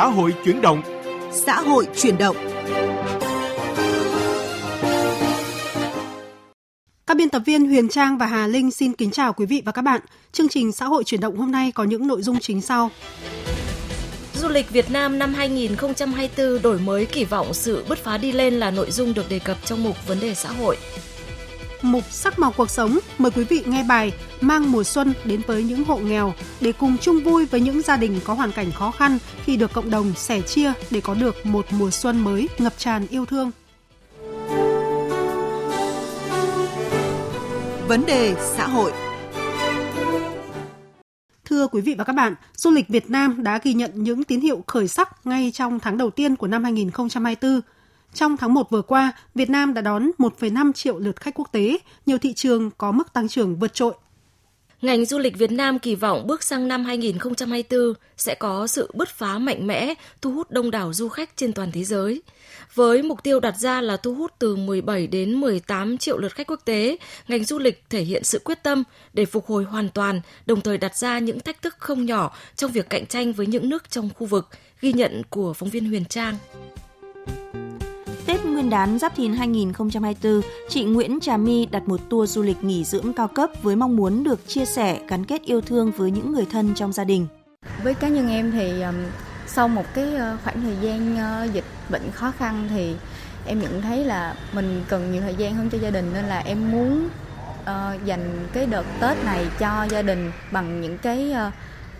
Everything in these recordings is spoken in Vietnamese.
xã hội chuyển động. Xã hội chuyển động. Các biên tập viên Huyền Trang và Hà Linh xin kính chào quý vị và các bạn. Chương trình xã hội chuyển động hôm nay có những nội dung chính sau. Du lịch Việt Nam năm 2024 đổi mới kỳ vọng sự bứt phá đi lên là nội dung được đề cập trong mục vấn đề xã hội. Mục sắc màu cuộc sống mời quý vị nghe bài Mang mùa xuân đến với những hộ nghèo để cùng chung vui với những gia đình có hoàn cảnh khó khăn khi được cộng đồng sẻ chia để có được một mùa xuân mới ngập tràn yêu thương. Vấn đề xã hội Thưa quý vị và các bạn, du lịch Việt Nam đã ghi nhận những tín hiệu khởi sắc ngay trong tháng đầu tiên của năm 2024. Trong tháng 1 vừa qua, Việt Nam đã đón 1,5 triệu lượt khách quốc tế, nhiều thị trường có mức tăng trưởng vượt trội. Ngành du lịch Việt Nam kỳ vọng bước sang năm 2024 sẽ có sự bứt phá mạnh mẽ, thu hút đông đảo du khách trên toàn thế giới. Với mục tiêu đặt ra là thu hút từ 17 đến 18 triệu lượt khách quốc tế, ngành du lịch thể hiện sự quyết tâm để phục hồi hoàn toàn, đồng thời đặt ra những thách thức không nhỏ trong việc cạnh tranh với những nước trong khu vực, ghi nhận của phóng viên Huyền Trang. Tết Nguyên đán Giáp Thìn 2024, chị Nguyễn Trà My đặt một tour du lịch nghỉ dưỡng cao cấp với mong muốn được chia sẻ, gắn kết yêu thương với những người thân trong gia đình. Với cá nhân em thì sau một cái khoảng thời gian dịch bệnh khó khăn thì em nhận thấy là mình cần nhiều thời gian hơn cho gia đình nên là em muốn uh, dành cái đợt Tết này cho gia đình bằng những cái uh,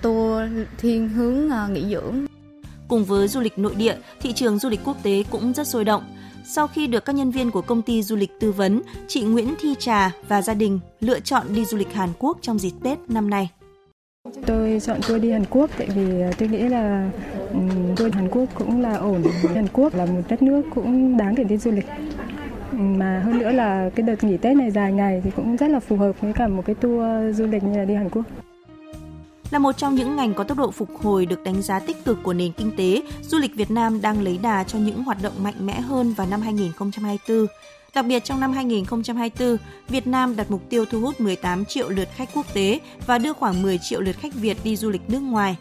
tour thiên hướng uh, nghỉ dưỡng. Cùng với du lịch nội địa, thị trường du lịch quốc tế cũng rất sôi động. Sau khi được các nhân viên của công ty du lịch tư vấn, chị Nguyễn Thi Trà và gia đình lựa chọn đi du lịch Hàn Quốc trong dịp Tết năm nay. Tôi chọn tour đi Hàn Quốc tại vì ờ, tôi nghĩ là tour Hàn Quốc cũng là ổn. Hàn Quốc là một đất nước cũng đáng để đi du lịch. Mà hơn nữa là cái đợt nghỉ Tết này dài ngày thì cũng rất là phù hợp với cả một cái tour du lịch như là đi Hàn Quốc. Là một trong những ngành có tốc độ phục hồi được đánh giá tích cực của nền kinh tế, du lịch Việt Nam đang lấy đà cho những hoạt động mạnh mẽ hơn vào năm 2024. Đặc biệt trong năm 2024, Việt Nam đặt mục tiêu thu hút 18 triệu lượt khách quốc tế và đưa khoảng 10 triệu lượt khách Việt đi du lịch nước ngoài.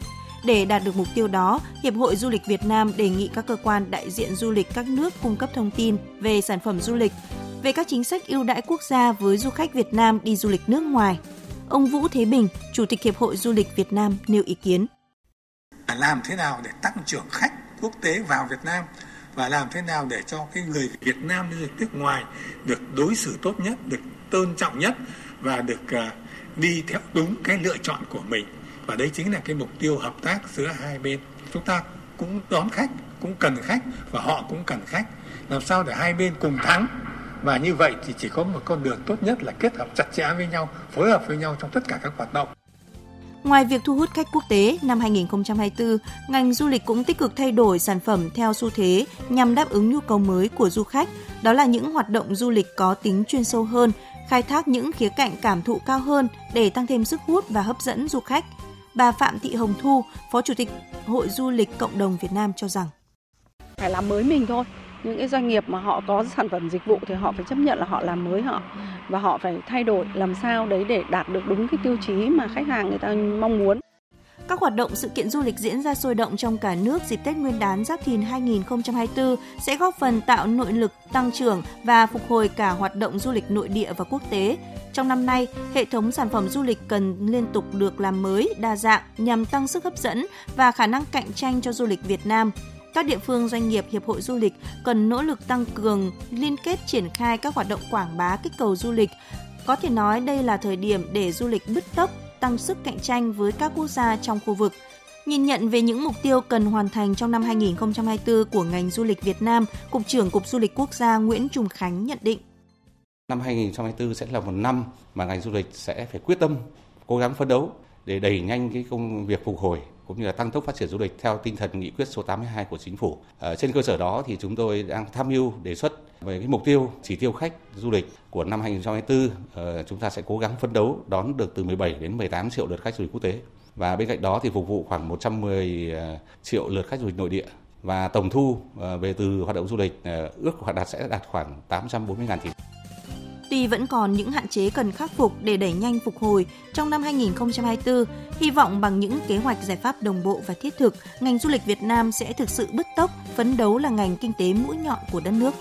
Để đạt được mục tiêu đó, Hiệp hội Du lịch Việt Nam đề nghị các cơ quan đại diện du lịch các nước cung cấp thông tin về sản phẩm du lịch, về các chính sách ưu đãi quốc gia với du khách Việt Nam đi du lịch nước ngoài. Ông Vũ Thế Bình, Chủ tịch Hiệp hội Du lịch Việt Nam nêu ý kiến. Làm thế nào để tăng trưởng khách quốc tế vào Việt Nam và làm thế nào để cho cái người Việt Nam đi nước ngoài được đối xử tốt nhất, được tôn trọng nhất và được ờ, đi theo đúng cái lựa chọn của mình. Và đấy chính là cái mục tiêu hợp tác giữa hai bên. Chúng ta cũng đón khách cũng cần khách và họ cũng cần khách. Làm sao để hai bên cùng thắng? Và như vậy thì chỉ có một con đường tốt nhất là kết hợp chặt chẽ với nhau phối hợp với nhau trong tất cả các hoạt động Ngoài việc thu hút khách quốc tế, năm 2024, ngành du lịch cũng tích cực thay đổi sản phẩm theo xu thế nhằm đáp ứng nhu cầu mới của du khách. Đó là những hoạt động du lịch có tính chuyên sâu hơn, khai thác những khía cạnh cảm thụ cao hơn để tăng thêm sức hút và hấp dẫn du khách. Bà Phạm Thị Hồng Thu, Phó Chủ tịch Hội Du lịch Cộng đồng Việt Nam cho rằng phải làm mới mình thôi những cái doanh nghiệp mà họ có sản phẩm dịch vụ thì họ phải chấp nhận là họ làm mới họ và họ phải thay đổi làm sao đấy để đạt được đúng cái tiêu chí mà khách hàng người ta mong muốn. Các hoạt động sự kiện du lịch diễn ra sôi động trong cả nước dịp Tết Nguyên đán Giáp Thìn 2024 sẽ góp phần tạo nội lực tăng trưởng và phục hồi cả hoạt động du lịch nội địa và quốc tế. Trong năm nay, hệ thống sản phẩm du lịch cần liên tục được làm mới, đa dạng nhằm tăng sức hấp dẫn và khả năng cạnh tranh cho du lịch Việt Nam các địa phương doanh nghiệp hiệp hội du lịch cần nỗ lực tăng cường liên kết triển khai các hoạt động quảng bá kích cầu du lịch. Có thể nói đây là thời điểm để du lịch bứt tốc, tăng sức cạnh tranh với các quốc gia trong khu vực. Nhìn nhận về những mục tiêu cần hoàn thành trong năm 2024 của ngành du lịch Việt Nam, Cục trưởng Cục Du lịch Quốc gia Nguyễn Trùng Khánh nhận định. Năm 2024 sẽ là một năm mà ngành du lịch sẽ phải quyết tâm, cố gắng phấn đấu để đẩy nhanh cái công việc phục hồi cũng như là tăng tốc phát triển du lịch theo tinh thần nghị quyết số 82 của chính phủ. Ở trên cơ sở đó thì chúng tôi đang tham mưu đề xuất về cái mục tiêu chỉ tiêu khách du lịch của năm 2024 ờ, chúng ta sẽ cố gắng phấn đấu đón được từ 17 đến 18 triệu lượt khách du lịch quốc tế và bên cạnh đó thì phục vụ khoảng 110 ờ, triệu lượt khách du lịch nội địa và tổng thu về từ hoạt động du lịch ước hoạt đạt sẽ đạt khoảng 840 ngàn tỷ. Tuy vẫn còn những hạn chế cần khắc phục để đẩy nhanh phục hồi trong năm 2024, hy vọng bằng những kế hoạch giải pháp đồng bộ và thiết thực, ngành du lịch Việt Nam sẽ thực sự bứt tốc, phấn đấu là ngành kinh tế mũi nhọn của đất nước.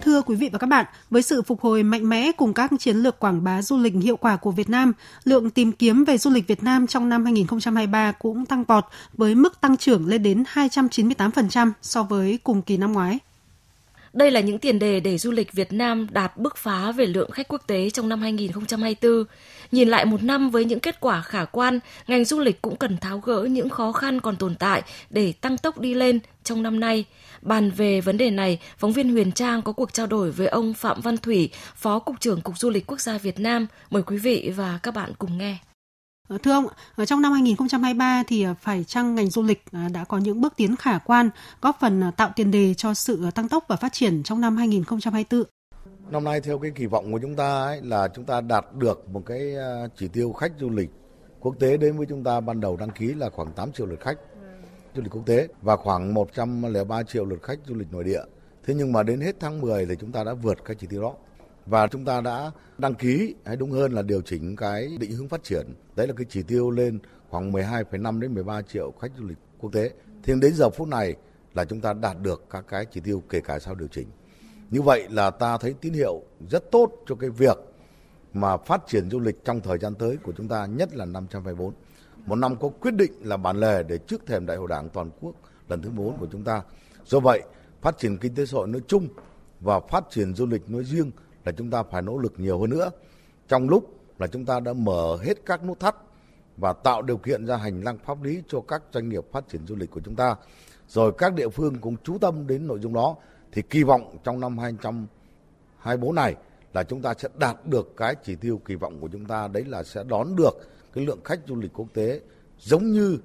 Thưa quý vị và các bạn, với sự phục hồi mạnh mẽ cùng các chiến lược quảng bá du lịch hiệu quả của Việt Nam, lượng tìm kiếm về du lịch Việt Nam trong năm 2023 cũng tăng vọt với mức tăng trưởng lên đến 298% so với cùng kỳ năm ngoái. Đây là những tiền đề để du lịch Việt Nam đạt bứt phá về lượng khách quốc tế trong năm 2024. Nhìn lại một năm với những kết quả khả quan, ngành du lịch cũng cần tháo gỡ những khó khăn còn tồn tại để tăng tốc đi lên trong năm nay. Bàn về vấn đề này, phóng viên Huyền Trang có cuộc trao đổi với ông Phạm Văn Thủy, Phó Cục trưởng Cục Du lịch Quốc gia Việt Nam. Mời quý vị và các bạn cùng nghe. Ờ, thưa ông, ờ, trong năm 2023 thì ờ, phải chăng ngành du lịch đã có những bước tiến khả quan, góp phần tạo tiền đề cho sự tăng tốc và phát triển trong năm 2024? Năm nay theo cái kỳ vọng của chúng ta ấy, là chúng ta đạt được một cái chỉ tiêu khách du lịch quốc tế đến với chúng ta ban đầu đăng ký là khoảng 8 triệu lượt khách du lịch quốc tế và khoảng 103 triệu lượt khách du lịch nội địa. Thế nhưng mà đến hết tháng 10 thì chúng ta đã vượt cái chỉ tiêu đó và chúng ta đã đăng ký hay đúng hơn là điều chỉnh cái định hướng phát triển. Đấy là cái chỉ tiêu lên khoảng 12,5 đến 13 triệu khách du lịch quốc tế. Thì đến giờ phút này là chúng ta đạt được các cái chỉ tiêu kể cả sau điều chỉnh. Như vậy là ta thấy tín hiệu rất tốt cho cái việc mà phát triển du lịch trong thời gian tới của chúng ta nhất là năm 2024 một năm có quyết định là bản lề để trước thềm đại hội đảng toàn quốc lần thứ 4 của chúng ta. Do vậy phát triển kinh tế xã hội nói chung và phát triển du lịch nói riêng là chúng ta phải nỗ lực nhiều hơn nữa. Trong lúc là chúng ta đã mở hết các nút thắt và tạo điều kiện ra hành lang pháp lý cho các doanh nghiệp phát triển du lịch của chúng ta. Rồi các địa phương cũng chú tâm đến nội dung đó thì kỳ vọng trong năm 2024 này là chúng ta sẽ đạt được cái chỉ tiêu kỳ vọng của chúng ta đấy là sẽ đón được cái lượng khách du lịch quốc tế giống như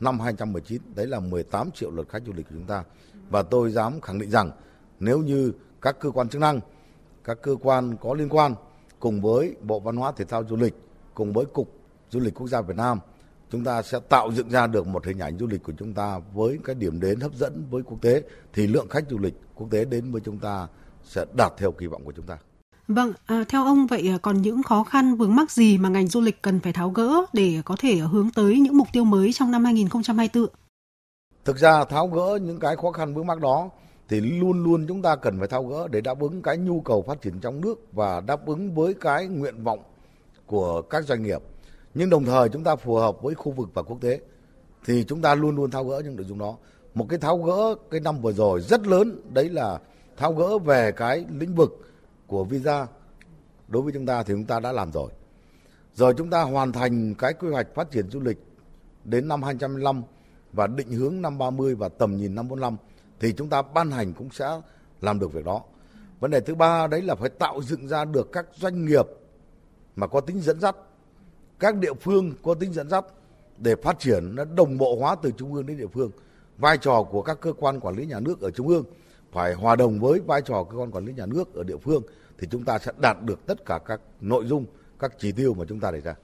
năm 2019 đấy là 18 triệu lượt khách du lịch của chúng ta và tôi dám khẳng định rằng nếu như các cơ quan chức năng các cơ quan có liên quan cùng với Bộ Văn hóa Thể thao Du lịch, cùng với Cục Du lịch Quốc gia Việt Nam, chúng ta sẽ tạo dựng ra được một hình ảnh du lịch của chúng ta với cái điểm đến hấp dẫn với quốc tế thì lượng khách du lịch quốc tế đến với chúng ta sẽ đạt theo kỳ vọng của chúng ta. Vâng, à, theo ông vậy à, còn những khó khăn vướng mắc gì mà ngành du lịch cần phải tháo gỡ để có thể hướng tới những mục tiêu mới trong năm 2024? Thực ra tháo gỡ những cái khó khăn vướng mắc đó thì luôn luôn chúng ta cần phải thao gỡ để đáp ứng cái nhu cầu phát triển trong nước và đáp ứng với cái nguyện vọng của các doanh nghiệp. Nhưng đồng thời chúng ta phù hợp với khu vực và quốc tế, thì chúng ta luôn luôn thao gỡ những nội dung đó. Một cái thao gỡ cái năm vừa rồi rất lớn, đấy là thao gỡ về cái lĩnh vực của visa đối với chúng ta thì chúng ta đã làm rồi. Rồi chúng ta hoàn thành cái quy hoạch phát triển du lịch đến năm 2025 và định hướng năm 30 và tầm nhìn năm 45 thì chúng ta ban hành cũng sẽ làm được việc đó. Vấn đề thứ ba đấy là phải tạo dựng ra được các doanh nghiệp mà có tính dẫn dắt, các địa phương có tính dẫn dắt để phát triển nó đồng bộ hóa từ trung ương đến địa phương. Vai trò của các cơ quan quản lý nhà nước ở trung ương phải hòa đồng với vai trò cơ quan quản lý nhà nước ở địa phương thì chúng ta sẽ đạt được tất cả các nội dung, các chỉ tiêu mà chúng ta đề ra.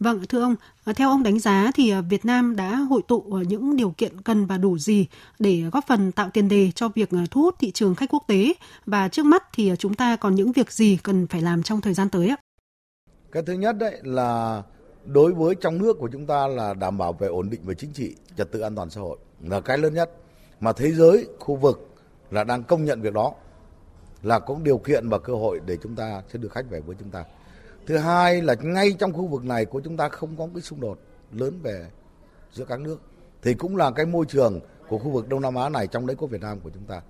Vâng, thưa ông, à, theo ông đánh giá thì à, Việt Nam đã hội tụ à, những điều kiện cần và đủ gì để góp phần tạo tiền đề cho việc thu hút thị trường khách quốc tế và trước mắt thì chúng ta còn những việc gì cần phải làm trong thời gian tới ạ? Cái thứ nhất đấy là đối với trong nước của chúng ta là đảm bảo về ổn định về chính trị, trật tự an toàn xã hội là cái lớn nhất mà thế giới, khu vực là đang công nhận việc đó là cũng điều kiện và cơ hội để chúng ta sẽ được khách về với chúng ta. Thứ hai là ngay trong khu vực này của chúng ta không có cái xung đột lớn về giữa các nước thì cũng là cái môi trường của khu vực Đông Nam Á này trong đấy có Việt Nam của chúng ta.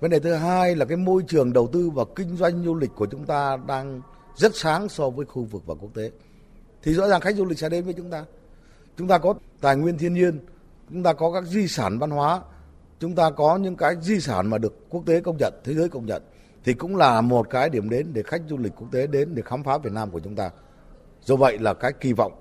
Vấn đề thứ hai là cái môi trường đầu tư và kinh doanh du lịch của chúng ta đang rất sáng so với khu vực và quốc tế. Thì rõ ràng khách du lịch sẽ đến với chúng ta. Chúng ta có tài nguyên thiên nhiên, chúng ta có các di sản văn hóa, chúng ta có những cái di sản mà được quốc tế công nhận, thế giới công nhận thì cũng là một cái điểm đến để khách du lịch quốc tế đến để khám phá Việt Nam của chúng ta. Do vậy là cái kỳ vọng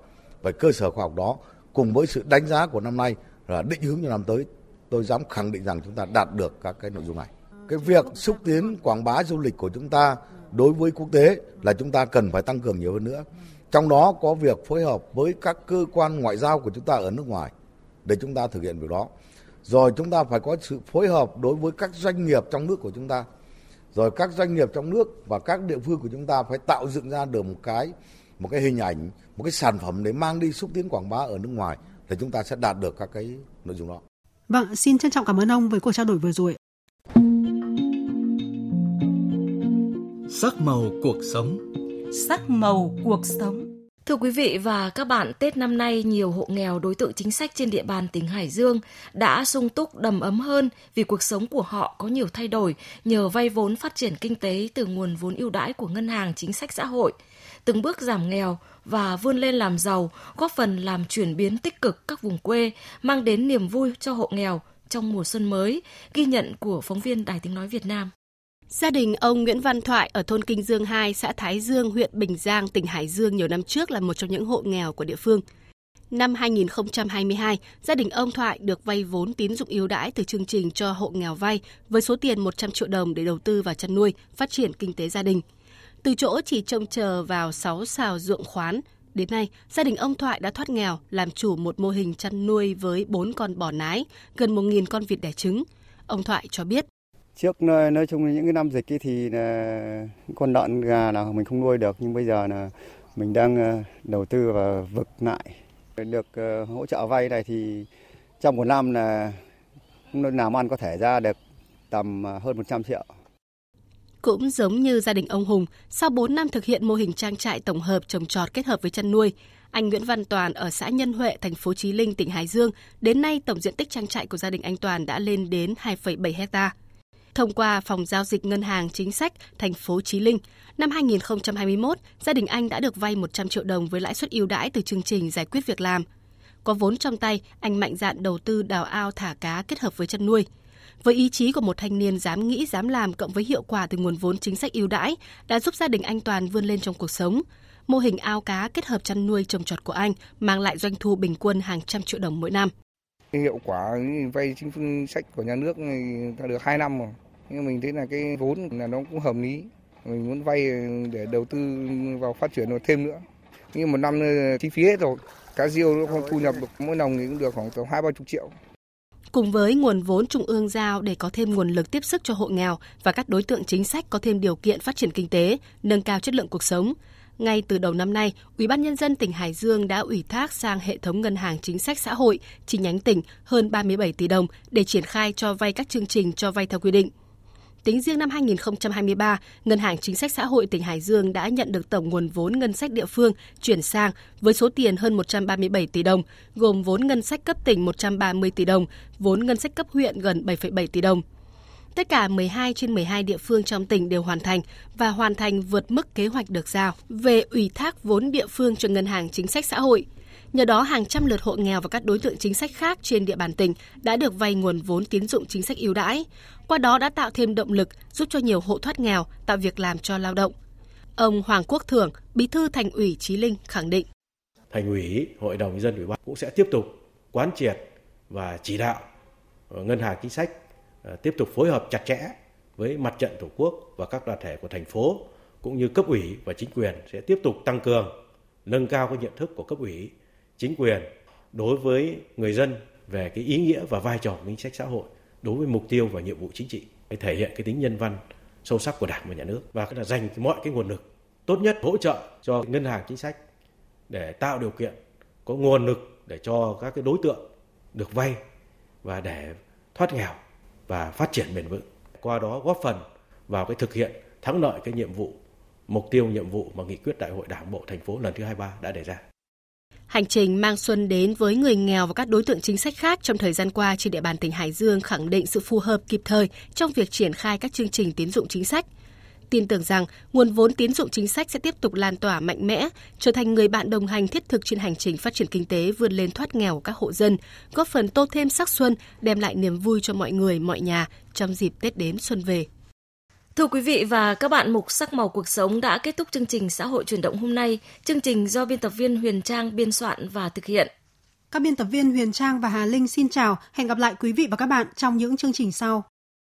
về cơ sở khoa học đó cùng với sự đánh giá của năm nay là định hướng cho năm tới, tôi dám khẳng định rằng chúng ta đạt được các cái nội dung này. Cái việc xúc tiến quảng bá du lịch của chúng ta đối với quốc tế là chúng ta cần phải tăng cường nhiều hơn nữa. Trong đó có việc phối hợp với các cơ quan ngoại giao của chúng ta ở nước ngoài để chúng ta thực hiện việc đó. Rồi chúng ta phải có sự phối hợp đối với các doanh nghiệp trong nước của chúng ta rồi các doanh nghiệp trong nước và các địa phương của chúng ta phải tạo dựng ra được một cái một cái hình ảnh, một cái sản phẩm để mang đi xúc tiến quảng bá ở nước ngoài thì chúng ta sẽ đạt được các cái nội dung đó. Vâng, xin trân trọng cảm ơn ông với cuộc trao đổi vừa rồi. Sắc màu cuộc sống. Sắc màu cuộc sống. Thưa quý vị và các bạn, Tết năm nay nhiều hộ nghèo đối tượng chính sách trên địa bàn tỉnh Hải Dương đã sung túc đầm ấm hơn vì cuộc sống của họ có nhiều thay đổi nhờ vay vốn phát triển kinh tế từ nguồn vốn ưu đãi của ngân hàng chính sách xã hội, từng bước giảm nghèo và vươn lên làm giàu, góp phần làm chuyển biến tích cực các vùng quê, mang đến niềm vui cho hộ nghèo trong mùa xuân mới, ghi nhận của phóng viên Đài Tiếng Nói Việt Nam. Gia đình ông Nguyễn Văn Thoại ở thôn Kinh Dương 2, xã Thái Dương, huyện Bình Giang, tỉnh Hải Dương nhiều năm trước là một trong những hộ nghèo của địa phương. Năm 2022, gia đình ông Thoại được vay vốn tín dụng ưu đãi từ chương trình cho hộ nghèo vay với số tiền 100 triệu đồng để đầu tư vào chăn nuôi, phát triển kinh tế gia đình. Từ chỗ chỉ trông chờ vào 6 xào ruộng khoán, đến nay gia đình ông Thoại đã thoát nghèo, làm chủ một mô hình chăn nuôi với 4 con bò nái, gần 1.000 con vịt đẻ trứng. Ông Thoại cho biết trước nói chung là những cái năm dịch ấy thì ờ, là con lợn gà là mình không nuôi được nhưng bây giờ là mình đang ờ, đầu tư vào vực lại được ờ, hỗ trợ vay này thì trong một năm là làm ăn có thể ra được tầm hơn 100 triệu. Cũng giống như gia đình ông Hùng, sau 4 năm thực hiện mô hình trang trại tổng hợp trồng trọt kết hợp với chăn nuôi, anh Nguyễn Văn Toàn ở xã Nhân Huệ, thành phố Chí Linh, tỉnh Hải Dương, đến nay tổng diện tích trang trại của gia đình anh Toàn đã lên đến 2,7 hectare thông qua phòng giao dịch ngân hàng chính sách thành phố Chí Linh. Năm 2021, gia đình anh đã được vay 100 triệu đồng với lãi suất ưu đãi từ chương trình giải quyết việc làm. Có vốn trong tay, anh mạnh dạn đầu tư đào ao thả cá kết hợp với chăn nuôi. Với ý chí của một thanh niên dám nghĩ dám làm cộng với hiệu quả từ nguồn vốn chính sách ưu đãi đã giúp gia đình anh Toàn vươn lên trong cuộc sống. Mô hình ao cá kết hợp chăn nuôi trồng trọt của anh mang lại doanh thu bình quân hàng trăm triệu đồng mỗi năm. Hiệu quả vay chính sách của nhà nước ta được 2 năm rồi nhưng mình thấy là cái vốn là nó cũng hợp lý mình muốn vay để đầu tư vào phát triển nó thêm nữa nhưng một năm ờ, chi phí hết rồi cá riêu nó không thu nhập được mỗi đồng thì cũng được khoảng tầm hai ba chục triệu cùng với nguồn vốn trung ương giao để có thêm nguồn lực tiếp sức cho hộ nghèo và các đối tượng chính sách có thêm điều kiện phát triển kinh tế, nâng cao chất lượng cuộc sống. Ngay từ đầu năm nay, Ủy ban nhân dân tỉnh Hải Dương đã ủy thác sang hệ thống ngân hàng chính sách xã hội chi nhánh tỉnh hơn 37 tỷ đồng để triển khai cho vay các chương trình cho vay theo quy định. Tính riêng năm 2023, Ngân hàng Chính sách Xã hội tỉnh Hải Dương đã nhận được tổng nguồn vốn ngân sách địa phương chuyển sang với số tiền hơn 137 tỷ đồng, gồm vốn ngân sách cấp tỉnh 130 tỷ đồng, vốn ngân sách cấp huyện gần 7,7 tỷ đồng. Tất cả 12 trên 12 địa phương trong tỉnh đều hoàn thành và hoàn thành vượt mức kế hoạch được giao về ủy thác vốn địa phương cho Ngân hàng Chính sách Xã hội. Nhờ đó, hàng trăm lượt hộ nghèo và các đối tượng chính sách khác trên địa bàn tỉnh đã được vay nguồn vốn tín dụng chính sách ưu đãi. Qua đó đã tạo thêm động lực giúp cho nhiều hộ thoát nghèo, tạo việc làm cho lao động. Ông Hoàng Quốc Thưởng, Bí thư Thành ủy Chí Linh khẳng định. Thành ủy, Hội đồng nhân dân ủy ban cũng sẽ tiếp tục quán triệt và chỉ đạo ờ, ngân hàng chính sách ờ, tiếp tục phối hợp chặt chẽ với mặt trận tổ quốc và các đoàn thể của thành phố cũng như cấp ủy và chính quyền sẽ tiếp tục tăng cường nâng cao cái nhận thức của cấp ủy chính quyền đối với người dân về cái ý nghĩa và vai trò của chính sách xã hội, đối với mục tiêu và nhiệm vụ chính trị, để thể hiện cái tính nhân văn sâu sắc của đảng và nhà nước và cái là dành mọi cái nguồn lực tốt nhất hỗ trợ cho ngân hàng chính sách để tạo điều kiện có nguồn lực để cho các cái đối tượng được vay và để thoát nghèo và phát triển bền vững qua đó góp phần vào cái thực hiện thắng lợi cái nhiệm vụ, mục tiêu nhiệm vụ mà nghị quyết đại hội đảng bộ thành phố lần thứ 23 đã đề ra. Hành trình mang xuân đến với người nghèo và các đối tượng chính sách khác trong thời gian qua trên địa bàn tỉnh Hải Dương khẳng định sự phù hợp kịp thời trong việc triển khai các chương trình tín dụng chính sách. Tin tưởng rằng nguồn vốn tín dụng chính sách sẽ tiếp tục lan tỏa mạnh mẽ, trở thành người bạn đồng hành thiết thực trên hành trình phát triển kinh tế vươn lên thoát nghèo của các hộ dân, góp phần tô thêm sắc xuân, đem lại niềm vui cho mọi người, mọi nhà trong dịp Tết đến xuân về. Thưa quý vị và các bạn, mục sắc màu cuộc sống đã kết thúc chương trình xã hội chuyển động hôm nay. Chương trình do biên tập viên Huyền Trang biên soạn và thực hiện. Các biên tập viên Huyền Trang và Hà Linh xin chào, hẹn gặp lại quý vị và các bạn trong những chương trình sau.